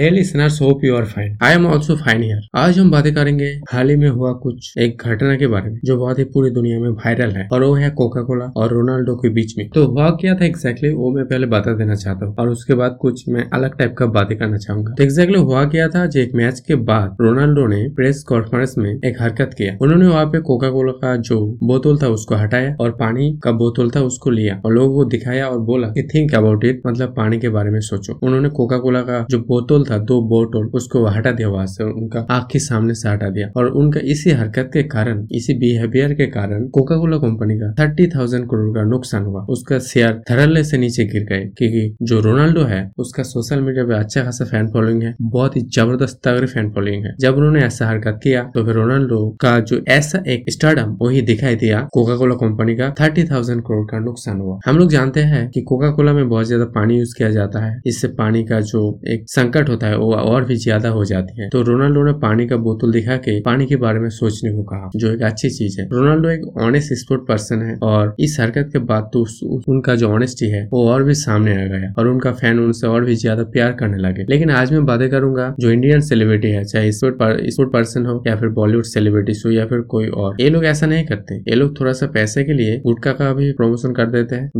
Listeners hope you are fine I am also fine here आज हम बातें करेंगे हाल ही में हुआ कुछ एक घटना के बारे में, जो बहुत ही पूरी दुनिया में वायरल है, और वो है कोका कोला और रोनाल्डो के बीच में। तो हुआ क्या था एक्जैक्टली वो मैं पहले बता देना चाहता हूँ, और उसके बाद कुछ मैं अलग टाइप का बातें करना चाहूँगा। तो एक्जैक्टली हुआ क्या था जो, एक मैच के बाद रोनाल्डो ने प्रेस कॉन्फ्रेंस में एक हरकत किया। उन्होंने वहाँ पे कोका कोला का जो बोतल था उसको हटाया, और पानी का बोतल था उसको लिया, और लोगों को दिखाया और बोला कि थिंक अबाउट इट मतलब पानी के बारे में सोचो। उन्होंने कोका कोला का जो बोतल था, दो बोट और उसको हटा दिया वहाँ से उनका आँख के सामने से हटा दिया। और उनका इसी हरकत के कारण, इसी बिहेवियर के कारण कोका कोला कंपनी का थर्टी थाउज़ेंड करोड़ का नुकसान हुआ। उसका शेयर धरल्ले से नीचे गिर गए, क्योंकि जो रोनाल्डो है, उसका सोशल मीडिया पे अच्छा खासा फ़ैन फॉलोइंग है, बहुत ही ज़बरदस्त तगड़ी फ़ैन फॉलोइंग है। जब उन्होंने ऐसा हरकत किया तो फिर रोनाल्डो का जो ऐसा एक स्टार्डम वही दिखाई दिया कोका कोला कंपनी का थर्टी थाउज़ेंड करोड़ का नुकसान हुआ। हम लोग जानते हैं कि कोका कोला में बहुत ज़्यादा पानी यूज़ किया जाता है। इससे पानी का जो एक संकट होता है, वो और भी ज़्यादा हो जाती है। तो रोनाल्डो ने पानी का बोतल दिखा के पानी के बारे में सोचने को कहा, जो एक अच्छी चीज़ है। रोनाल्डो एक ऑनेस्ट स्पोर्ट पर्सन है और इस हरकत के बाद तो उनका जो ऑनेस्टी है, वो और भी सामने आ गया और उनका फ़ैन उनसे और भी ज़्यादा प्यार करने लगे। लेकिन आज मैं बातें करूँगा जो इंडियन सेलिब्रिटी है, चाहे स्पोर्ट पर्सन हो या फिर बॉलीवुड सेलिब्रिटीज हो या फिर कोई और। ये लोग ऐसा नहीं करते। ये लोग थोड़ा सा पैसे के लिए गुटका का भी प्रमोशन कर देते हैं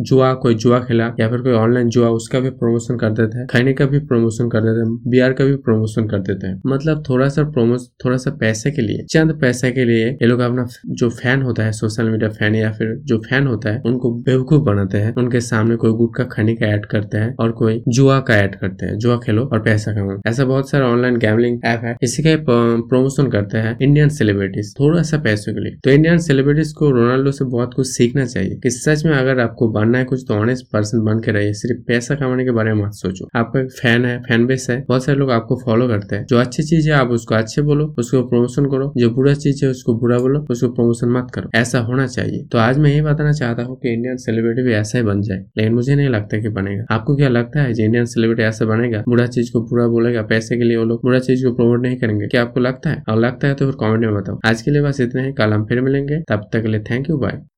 जुआ, कोई जुआ खेला या फिर कोई ऑनलाइन जुआ, उसका भी प्रमोशन कर देते हैं, खाने का भी प्रमोशन कर देते हैं बिहार का भी प्रमोशन कर देते हैं। मतलब थोड़ा सा प्रोमोशन थोड़ा सा पैसे के लिए, चंद पैसे के लिए ये लोग अपना जो फ़ैन होता है सोशल मीडिया फ़ैन या फिर जो फ़ैन होता है, उनको बेवकूफ़ बनाते हैं। उनके सामने कोई गुट का खाने का ऐड करते हैं और कोई जुआ का ऐड करते हैं, जुआ खेलो और पैसा कमाओ। ऐसा बहुत सारा ऑनलाइन गैमलिंग ऐप है, इसी का प्रमोशन करते हैं इंडियन सेलिब्रिटीज थोड़ा सा पैसों के लिए। तो इंडियन सेलिब्रिटीज को रोनाल्डो से बहुत कुछ सीखना चाहिए कि सच में अगर आपको बनना है कुछ तो ऑनेस्ट पर्सन बन के रहिए। सिर्फ़ पैसा कमाने के बारे में मत सोचो। आपका फ़ैन है फ़ैन बेस है, बहुत सारे लोग आपको फॉलो करते हैं। जो अच्छी चीज़ है, आप उसको अच्छे बोलो, उसको प्रमोशन करो। जो बुरा चीज़ है, उसको बुरा बोलो, उसको प्रमोशन मत करो। ऐसा होना चाहिए। तो आज मैं यही बताना चाहता हूँ कि इंडियन सेलिब्रिटी भी ऐसा ही बन जाए। लेकिन मुझे नहीं लगता की बनेगा। आपको क्या लगता है इंडियन सेलिब्रिटी ऐसा बनेगा? बुरा चीज़ को बुरा बोलेगा पैसे के लिए वो लोग? बुरा चीज़ को प्रमोट नहीं करेंगे। क्या आपको लगता है? और लगता है तो फिर कॉमेंट में बताओ। आज के लिए बस इतना ही। कल हम फिर मिलेंगे। तब तक के लिए थैंक यू बाय